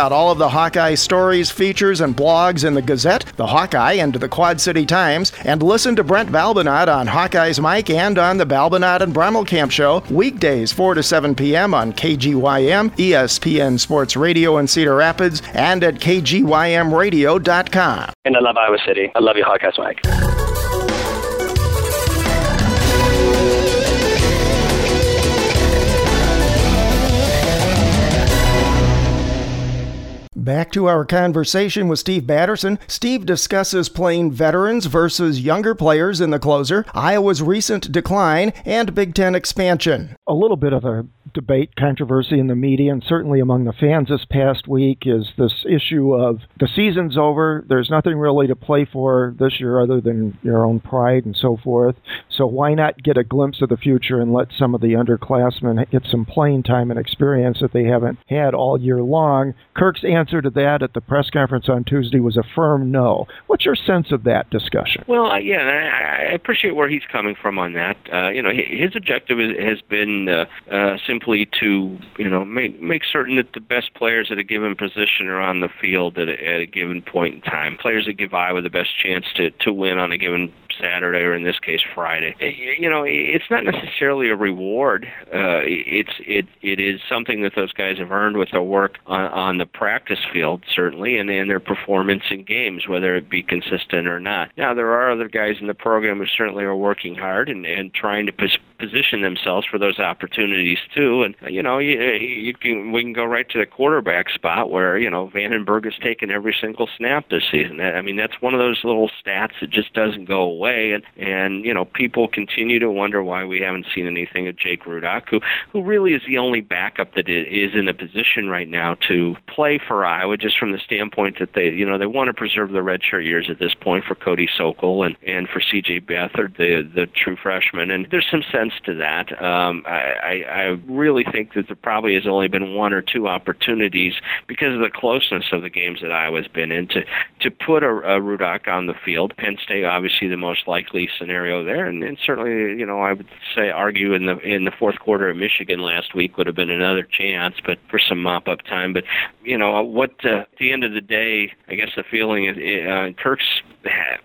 all of the Hawkeye stories, features, and blogs in the Gazette, the Hawkeye, and the Quad City Times, and listen to Brent Balbinot on Hawkeye's Mike and on the Balbinot and Brommelkamp Show weekdays 4 to 7 p.m. on KGYM, ESPN Sports Radio in Cedar Rapids, and at KGYMRadio.com. And I love Iowa City. I love you, Hawkeyes Mike. Back to our conversation with Steve Batterson. Steve discusses playing veterans versus younger players in the closer, Iowa's recent decline, and Big Ten expansion. A little bit of a debate, controversy in the media, and certainly among the fans this past week is this issue of the season's over. There's nothing really to play for this year other than your own pride and so forth. So why not get a glimpse of the future and let some of the underclassmen get some playing time and experience that they haven't had all year long? Kirk's answer to that at the press conference on Tuesday was a firm no. What's your sense of that discussion? Well, uh, yeah, I, I appreciate where he's coming from on that. Uh, you know, his objective is, has been uh, uh, simply to, you know, make make certain that the best players at a given position are on the field at a, at a given point in time. Players that give Iowa the best chance to to win on a given Saturday or in this case Friday. You know, it's not necessarily a reward. Uh, it's it it is something that those guys have earned with their work on, on the practice field, certainly, and in their performance in games, whether it be consistent or not. Now, there are other guys in the program who certainly are working hard and, and trying to pos- position themselves for those opportunities too. And you know, you, you can we can go right to the quarterback spot where you know Vandenberg has taken every single snap this season. I mean, that's one of those little stats that just doesn't go away. And and you know, people continue to wonder why we haven't seen anything of Jake Rudock, who who really is the only backup that is in a position right now to play for Iowa, just from the standpoint that they you know they want to preserve the redshirt years at this point for Cody Sokol and and for C.J. Beathard, the the true freshman. And there's some sense to that. Um, I, I really think that there probably has only been one or two opportunities because of the closeness of the games that Iowa's been in to to put a, a Rudock on the field. Penn State obviously the most likely scenario there, and, and certainly you know I would say argue in the in the fourth quarter at Michigan last week would have been another chance, but for some mop up time. But you know what? Uh, at the end of the day, I guess the feeling is uh, Kirk's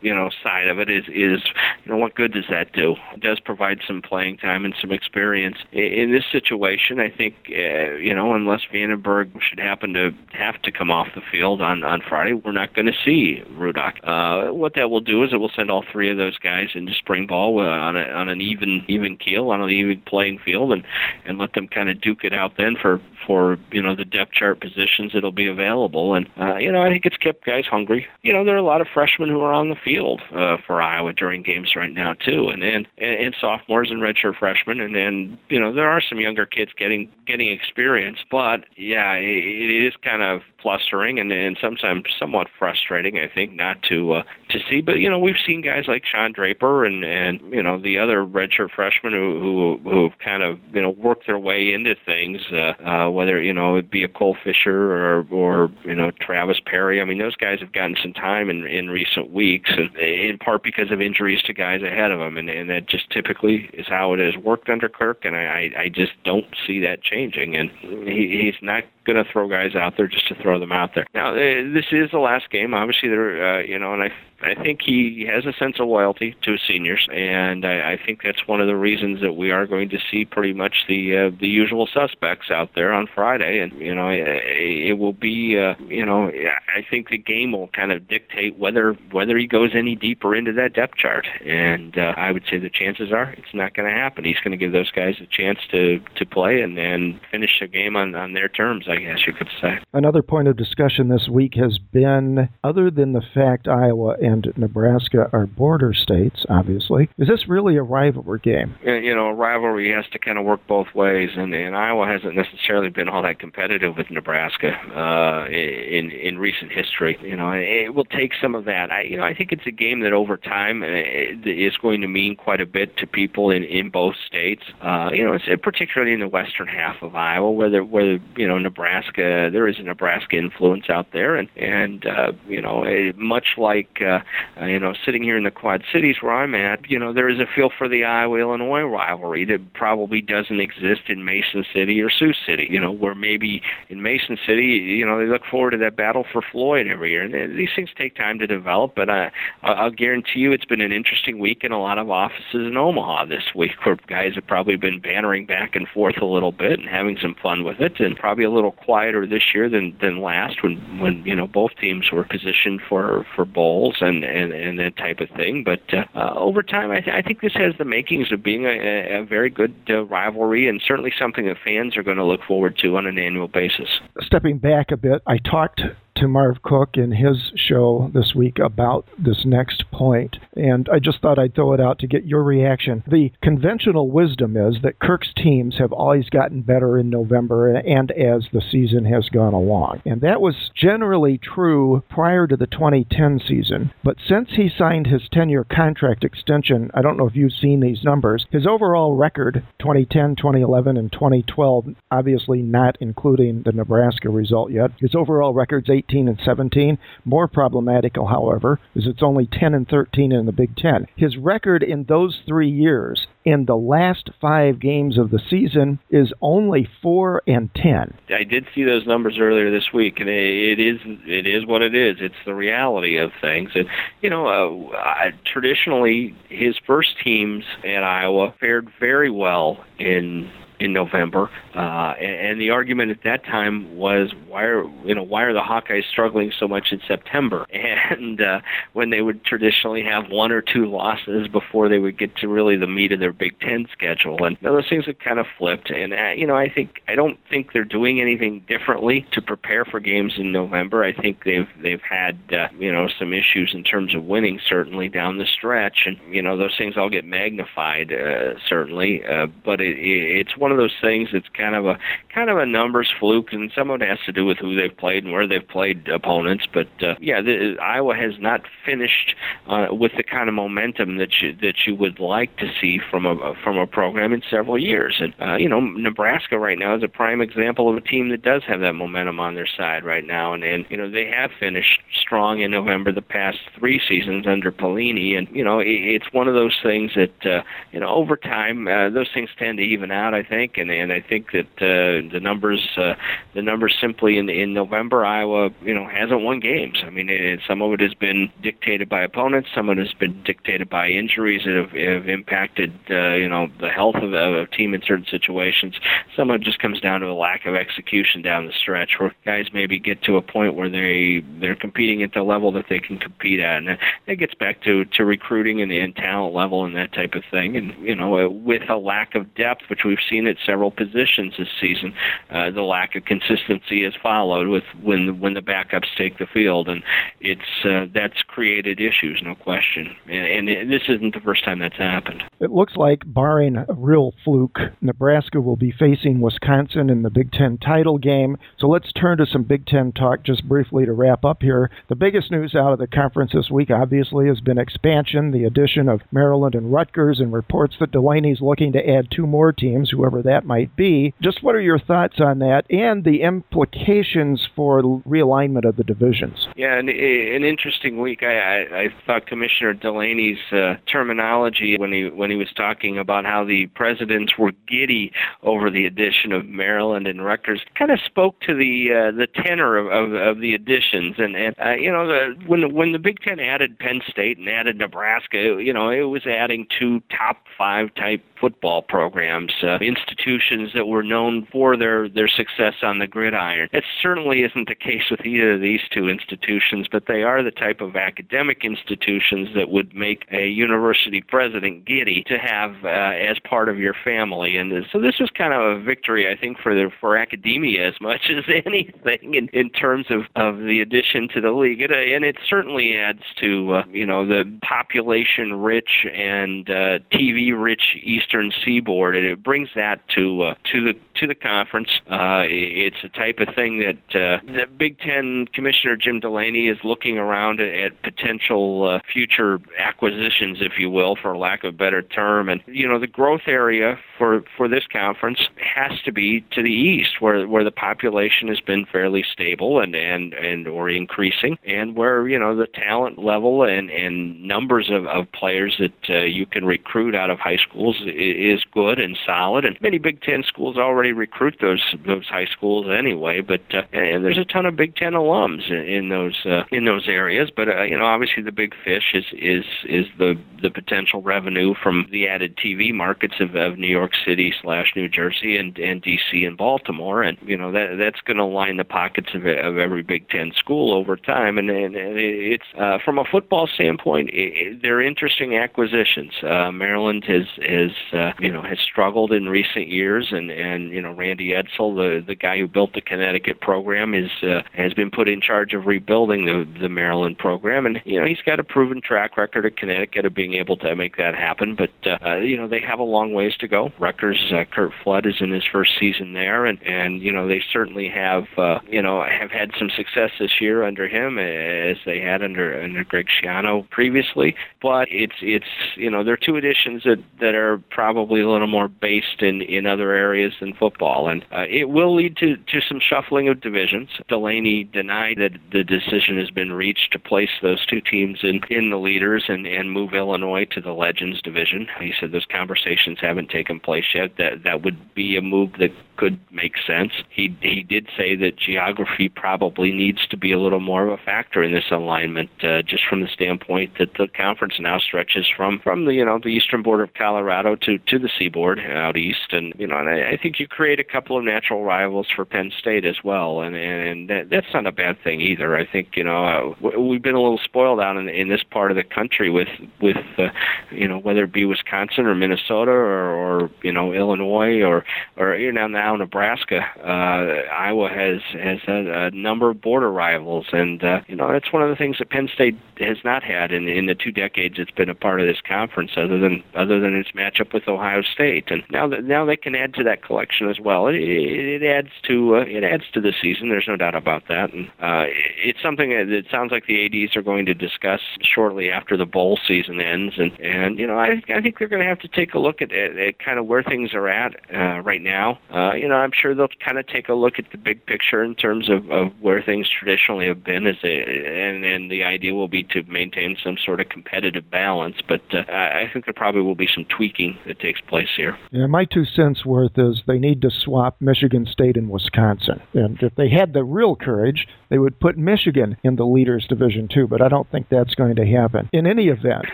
you know side of it is is you know what good does that do? It does provide some playing time and some experience in this situation. I think uh, you know unless Vandenberg should happen to have to come off the field on on Friday, we're not going to see Rudock. Uh, what that will do is it will send all three of those guys into spring ball uh, on a, on an even even keel on an even playing field and and let them kind of duke it out then for for you know the depth chart positions that'll be available. And uh, you know I think it's kept guys hungry. You know there are a lot of freshmen who are on the field uh, for Iowa during games right now too, and and and sophomores and redshirt freshmen, and then you know there are some younger kids getting getting experience. But yeah, it, it is kind of flustering and, and sometimes somewhat frustrating, I think, not to uh, to see. But you know, we've seen guys like Sean Draper and and you know the other redshirt freshmen who who who've kind of you know worked their way into things, uh, uh, whether you know it be a Cole Fisher or or you know Travis Perry. I mean, those guys have gotten some time in in recent weeks, and in part because of injuries to guys ahead of them, and and that just typically is how it has worked under Kirk, and I I just don't see that changing, and he, he's not going to throw guys out there just to throw them out there. Now, uh, this is the last game. Obviously, there, uh, you know, and I I think he has a sense of loyalty to his seniors, and I, I think that's one of the reasons that we are going to see pretty much the uh, the usual suspects out there on Friday. And you know, it, it will be, uh, you know, I think the game will kind of dictate whether whether he goes any deeper into that depth chart. And uh, I would say the chances are it's not going to happen. He's going to give those guys a chance to to play and then finish the game on on their terms, I guess you could say. Another point of discussion this week has been, other than the fact Iowa and Nebraska are border states, obviously, is this really a rivalry game? You know, a rivalry has to kind of work both ways, and, and Iowa hasn't necessarily been all that competitive with Nebraska uh, in in recent history. You know, it will take some of that. I you know I think it's a game that over time uh, is going to mean quite a bit to people in in both states. Uh, you know, particularly in the western half of Iowa, where there, where you know Nebraska there is a Nebraska influence out there, and and uh, you know much like uh, uh, you know sitting here in the Quad Cities where I'm at, you know there is a feel for the Iowa Illinois rivalry that probably doesn't exist in Mason City or Sioux City. You know where maybe in Mason City, you know they look forward to that battle for Floyd every year, and these things take time to develop. But I, I'll guarantee you, it's been an interesting week in a lot of offices in Omaha this week, where guys have probably been bantering back and forth a little bit and having some fun with it, and probably a little quieter this year than than last when when you know both teams were positioned for for bowls and and, and that type of thing. But uh, uh, over time, I, th- I think this has the makings of being a, a very good uh, rivalry and certainly something that fans are going to look forward to on an annual basis. Stepping back a bit, I talked to Marv Cook in his show this week about this next point, and I just thought I'd throw it out to get your reaction. The conventional wisdom is that Kirk's teams have always gotten better in November and as the season has gone along. And that was generally true prior to the 2010 season. But since he signed his 10 year contract extension, I don't know if you've seen these numbers, his overall record 2010, 2011, and 2012, obviously not including the Nebraska result yet, his overall record's 8 18 and 17. More problematical, however, is it's only 10 and 13 in the Big Ten. His record in those three years in the last five games of the season is only 4 and 10. I did see those numbers earlier this week, and it is it is what it is. It's the reality of things. And you know, uh, traditionally his first teams at Iowa fared very well in in November, uh, and, and the argument at that time was why are you know why are the Hawkeyes struggling so much in September? And uh, when they would traditionally have one or two losses before they would get to really the meat of their Big Ten schedule, and those things have kind of flipped. And uh, you know I think I don't think they're doing anything differently to prepare for games in November. I think they've they've had uh, you know some issues in terms of winning certainly down the stretch, and you know those things all get magnified uh, certainly. Uh, but it, it's one of those things that's kind of a kind of a numbers fluke, and some of it has to do with who they've played and where they've played opponents. But uh, yeah, the, Iowa has not finished uh, with the kind of momentum that you that you would like to see from a from a program in several years. And uh, you know, Nebraska right now is a prime example of a team that does have that momentum on their side right now, and and you know they have finished strong in November the past three seasons under Pelini, and you know it, it's one of those things that uh, you know over time uh, those things tend to even out. I think, and and I think that uh, the numbers uh, the numbers simply in in November Iowa you know hasn't won games. I mean, it, some of it has been dictated by opponents, some of it has been dictated by injuries that have, have impacted uh, you know the health of, a team in certain situations. Some of it just comes down to a lack of execution down the stretch, where guys maybe get to a point where they they're competing at the level that they can compete at, and it gets back to to recruiting and, and talent level and that type of thing. And you know, with a lack of depth, which we've seen at several positions this season. Uh, the lack of consistency has followed with when when the backups take the field, and it's uh, that's created issues, no question. And, and this isn't the first time that's happened. It looks like, barring a real fluke, Nebraska will be facing Wisconsin in the Big Ten title game. So let's turn to some Big Ten talk just briefly to wrap up here. The biggest news out of the conference this week, obviously, has been expansion, the addition of Maryland and Rutgers, and reports that Delany's looking to add two more teams, whoever whatever that might be. Just what are your thoughts on that and the implications for realignment of the divisions? Yeah, an, an interesting week. I, I, I thought Commissioner Delany's uh, terminology when he when he was talking about how the presidents were giddy over the addition of Maryland and Rutgers kind of spoke to the uh, the tenor of, of, of the additions. And, and uh, you know, the, when the, when the Big Ten added Penn State and added Nebraska, you know, it was adding two top five type football programs, uh, institutions that were known for their their success on the gridiron. It certainly isn't the case with either of these two institutions, but they are the type of academic institutions that would make a university president giddy to have uh, as part of your family. And so this was kind of a victory, I think, for the for academia as much as anything in, in terms of, of the addition to the league. It, and it certainly adds to uh, you know the population rich and uh, TV rich Eastern Seaboard, and it brings that to uh, to the to the conference. Uh, it's a type of thing that uh, the Big Ten Commissioner Jim Delany is looking around at, at potential uh, future acquisitions, if you will, for lack of a better term. And you know, the growth area for for this conference has to be to the east, where where the population has been fairly stable and and and or increasing, and where you know the talent level and and numbers of, of players that uh, you can recruit out of high schools is good and solid. And many Big Ten schools already recruit those those high schools anyway. But uh, and there's a ton of Big Ten alums in, in those uh, in those areas. But uh, you know, obviously the big fish is is is the the potential revenue from the added TV markets of, of New York City slash New Jersey and and DC and Baltimore. And you know that that's going to line the pockets of, of every Big Ten school over time. And, and, and it's uh, from a football standpoint, it, it, they're interesting acquisitions. Uh, Maryland has has uh, you know has struggled in recent years, and and you know Randy Edsall, the the guy who built the Connecticut program, is uh, has been put in charge of rebuilding the the Maryland program, and you know he's got a proven track record at Connecticut of being able to make that happen. But uh, you know they have a long ways to go. Rutgers, uh, Curt Flood is in his first season there, and and you know they certainly have uh, you know have had some success this year under him as they had under under Greg Schiano previously. But it's it's you know they're two additions that that are probably a little more based in in other areas than football, and uh, it will lead to to some shuffling of divisions. Delany denied that the decision has been reached to place those two teams in in the leaders and and move Illinois to the Legends division. He said those conversations haven't taken place yet. That that would be a move that could make sense. He he did say that geography probably needs to be a little more of a factor in this alignment, uh, just from the standpoint that the conference now stretches from from the you know the eastern border of Colorado to to the seaboard out east, and you know, and I, I think you create a couple of natural rivals for Penn State as well, and and that, that's not a bad thing either. I think you know uh, we've been a little spoiled out in in this part of the country with with uh, you know whether it be Wisconsin or Minnesota or, or you know Illinois or or you know now Nebraska. Uh, Iowa has has a, a number of border rivals, and uh, you know that's one of the things that Penn State has not had in in the two decades it's been a part of this conference, other than other than its matchup with Ohio State. And now that now they can add to that collection as well. It, it, it adds to uh, it adds to the season. There's no doubt about that. And uh, it's something that it sounds like the ads are going to discuss shortly after the bowl season ends. And and you know I I think they're going to have to take a look at, at, at kind of where things are at uh, right now. Uh, you know I'm sure they'll kind of take a look at the big picture in terms of, of where things traditionally have been. As a, and and the idea will be to maintain some sort of competitive balance. But uh, I think there probably will be some tweaking that takes place here. Yeah, my two cents worth is they need to swap Michigan State and Wisconsin. And if they had the real courage, they would put Michigan in the leaders division too. But I don't think that's going to happen. In any event,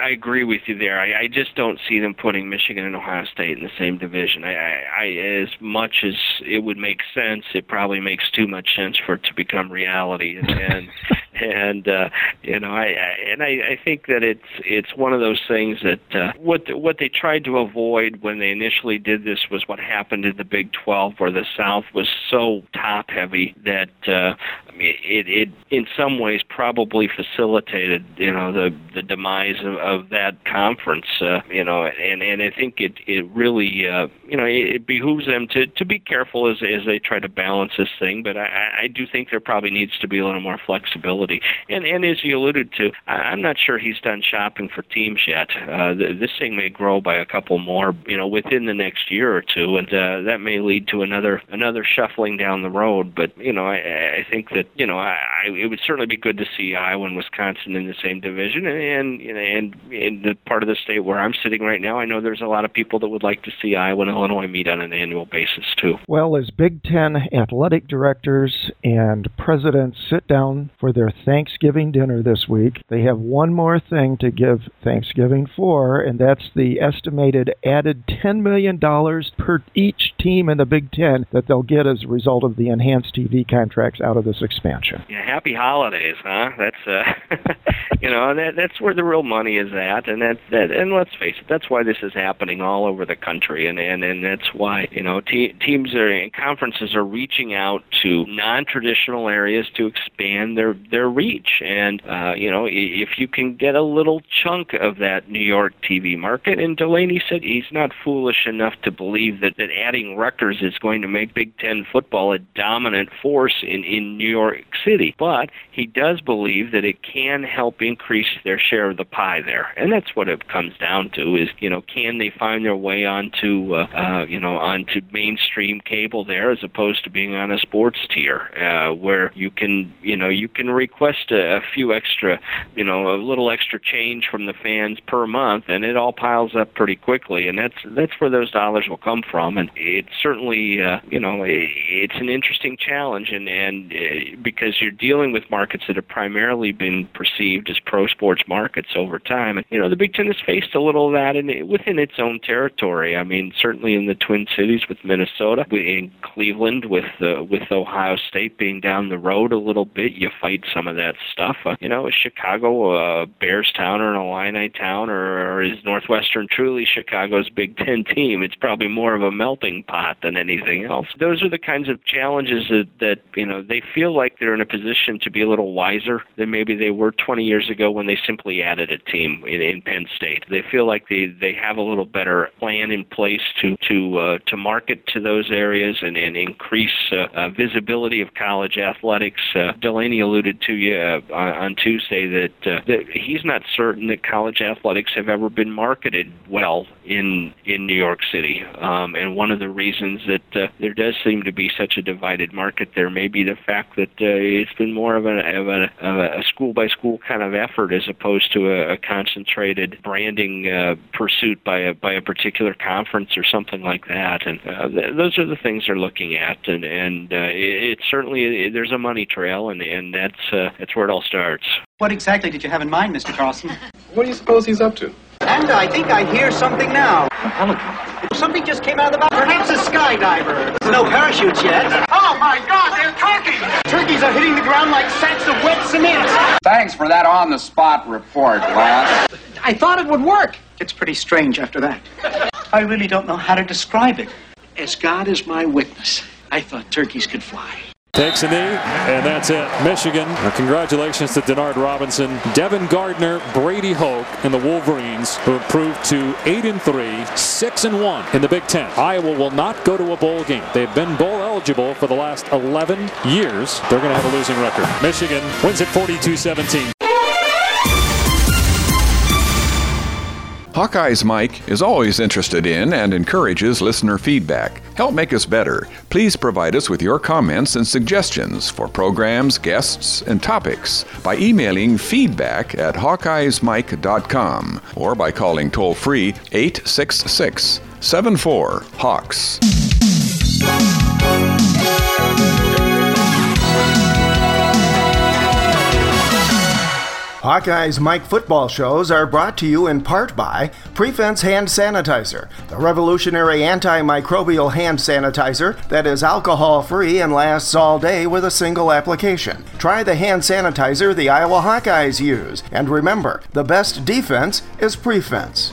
I agree with you there. I, I just don't see them putting Michigan and Ohio State in the same division. I, I, I as much as it would make sense, it probably makes too much sense for it to become reality. And and, and uh, you know, I, I and I, I think that it's it's one of those things that uh, what what they tried to avoid when they initially did this was what happened in the Big 12, where the South was so top heavy that uh, I mean, it it in some ways probably facilitated you know the the demise of, of that conference. Uh, you know, and and I think it it really uh, you know it, it behooves them to to be careful as as they try to balance this thing. But I I do think there probably needs to be a little more flexibility. And and as you alluded to, I'm not sure he's done shopping for teams yet. Uh, this thing may grow by a couple more, you know, within the next year or two, and uh, that may lead to another another shuffling down the road. But you know, I, I think that you know, I, I, it would certainly be good to see Iowa and Wisconsin in the same division, and and you know, and in the part of the state where I'm sitting right now, I know there's a lot of people that would like to see Iowa and Illinois meet on an annual basis too. Well, as Big Ten athletic directors and presidents sit down for their Thanksgiving dinner this week, they have one more thing to give Thanksgiving for, and that's the estimated added $10 million per each team in the Big Ten that they'll get as a result of the enhanced TV contracts out of this expansion. Yeah, happy holidays, huh? That's uh, you know that that's where the real money is at, and that that and let's face it, that's why this is happening all over the country, and and and that's why you know te- teams are and conferences are reaching out to non-traditional areas to expand their their reach, and uh, you know if you can get a little chunk of that New York TV market, and Delany said he's not foolish enough to believe that that adding Rutgers is going to make Big Ten football a dominant force in in New York City, but he does believe that it can help increase their share of the pie there, and that's what it comes down to: is you know can they find their way onto uh, uh, you know onto mainstream cable there as opposed to being on a sports tier uh, where you can you know you can request a, a few extra you know a little extra change from the fans per month, and it all piles up pretty quickly, and that's that's where those dollars will come from, and it's certainly uh, you know it's an interesting challenge, and and uh, because you're dealing with markets that have primarily been perceived as pro sports markets over time, and you know the Big Ten has faced a little of that in within its own territory. I mean, certainly in the Twin Cities with Minnesota, in Cleveland with uh, with Ohio State being down the road a little bit, you fight some of that stuff. Uh, you know, is Chicago a Bears town or an Illini town, or, or is Northwestern truly Chicago's Big Ten team? It's probably more of a melting pot than anything else. Those are the kinds of challenges that, that you know they feel like they're in a position to be a little wiser than maybe they were 20 years ago when they simply added a team in, in Penn State. They feel like they they have a little better plan in place to to uh, to market to those areas and, and increase uh, uh, visibility of college athletics. Uh, Delany alluded to you uh, on, on Tuesday that, uh, that he's not certain that college athletics have ever been marketed well in in New York City. Um, and one of the reasons that uh, there does seem to be such a divided market there may be the fact that uh, it's been more of, a, of, a, of a school by school kind of effort as opposed to a, a concentrated branding uh, pursuit by a by a particular conference or something like that. And uh, th- those are the things they're looking at. And and uh, it, it certainly it, there's a money trail, and and that's uh, that's where it all starts. What exactly did you have in mind, Mr. Carlson? What do you suppose he's up to? And I think I hear something now. A pelican. Something just came out of the mouth. Perhaps a skydiver. There's no parachutes yet. Oh my God, they're turkeys! Turkeys are hitting the ground like sacks of wet cement. Thanks for that on-the-spot report, lad. I thought it would work. It's pretty strange after that. I really don't know how to describe it. As God is my witness, I thought turkeys could fly. Takes a knee, and that's it. Michigan. Uh, congratulations to Denard Robinson, Devin Gardner, Brady Hoke, and the Wolverines, who improved to eight and three, six and one in the Big Ten. Iowa will not go to a bowl game. They've been bowl eligible for the last 11 years. They're going to have a losing record. Michigan wins it 42-17. Hawkeye's Mike is always interested in and encourages listener feedback. Help make us better. Please provide us with your comments and suggestions for programs, guests, and topics by emailing feedback at hawkeyesmike.com or by calling toll free 866 74 Hawks. Hawkeye's Mike football shows are brought to you in part by Prefense Hand Sanitizer, the revolutionary antimicrobial hand sanitizer that is alcohol free and lasts all day with a single application. Try the hand sanitizer the Iowa Hawkeyes use, and remember the best defense is Prefense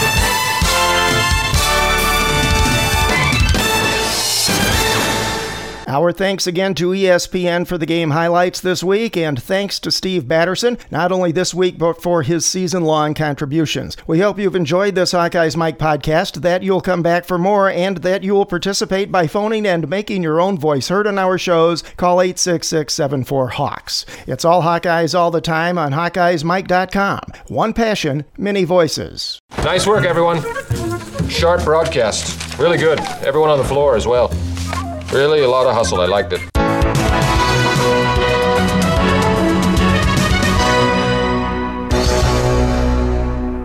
Our thanks again to ESPN for the game highlights this week, and thanks to Steve Batterson, not only this week, but for his season long contributions. We hope you've enjoyed this Hawkeyes Mike podcast, that you'll come back for more, and that you'll participate by phoning and making your own voice heard on our shows. Call 866 74 Hawks. It's all Hawkeyes all the time on HawkeyesMike.com. One passion, many voices. Nice work, everyone. Sharp broadcast. Really good. Everyone on the floor as well. Really a lot of hustle. I liked it.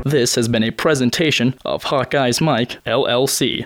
This has been a presentation of Hawkeye's Mike, LLC.